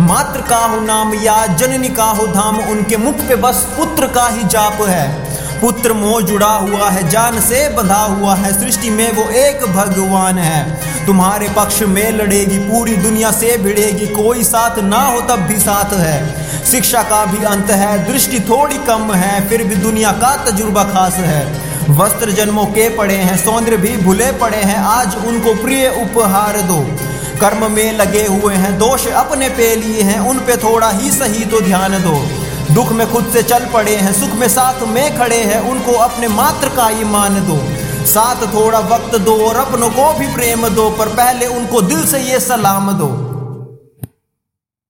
मात्र का हो नाम या जननी का हो धाम उनके मुख पे बस पुत्र का ही जाप है। पुत्र मोह जुड़ा हुआ है, जान से बंधा हुआ है, सृष्टि में वो एक भगवान है। तुम्हारे पक्ष में लड़ेगी, पूरी दुनिया से भिड़ेगी, कोई साथ ना हो तब भी साथ है। शिक्षा का भी अंत है, दृष्टि थोड़ी कम है, फिर भी दुनिया का तजुर्बा खास है। वस्त्र जन्मों के पड़े हैं, सौंदर्य भी भूले पड़े हैं, आज उनको प्रिय उपहार दो। कर्म में लगे हुए हैं, दोष अपने पे लिए हैं, उन पे थोड़ा ही सही तो ध्यान दो। दुख में खुद से चल पड़े हैं, सुख में साथ में खड़े हैं, उनको अपने मात्र का ही मान दो। साथ थोड़ा वक्त दो और अपनों को भी प्रेम दो, पर पहले उनको दिल से ये सलाम दो।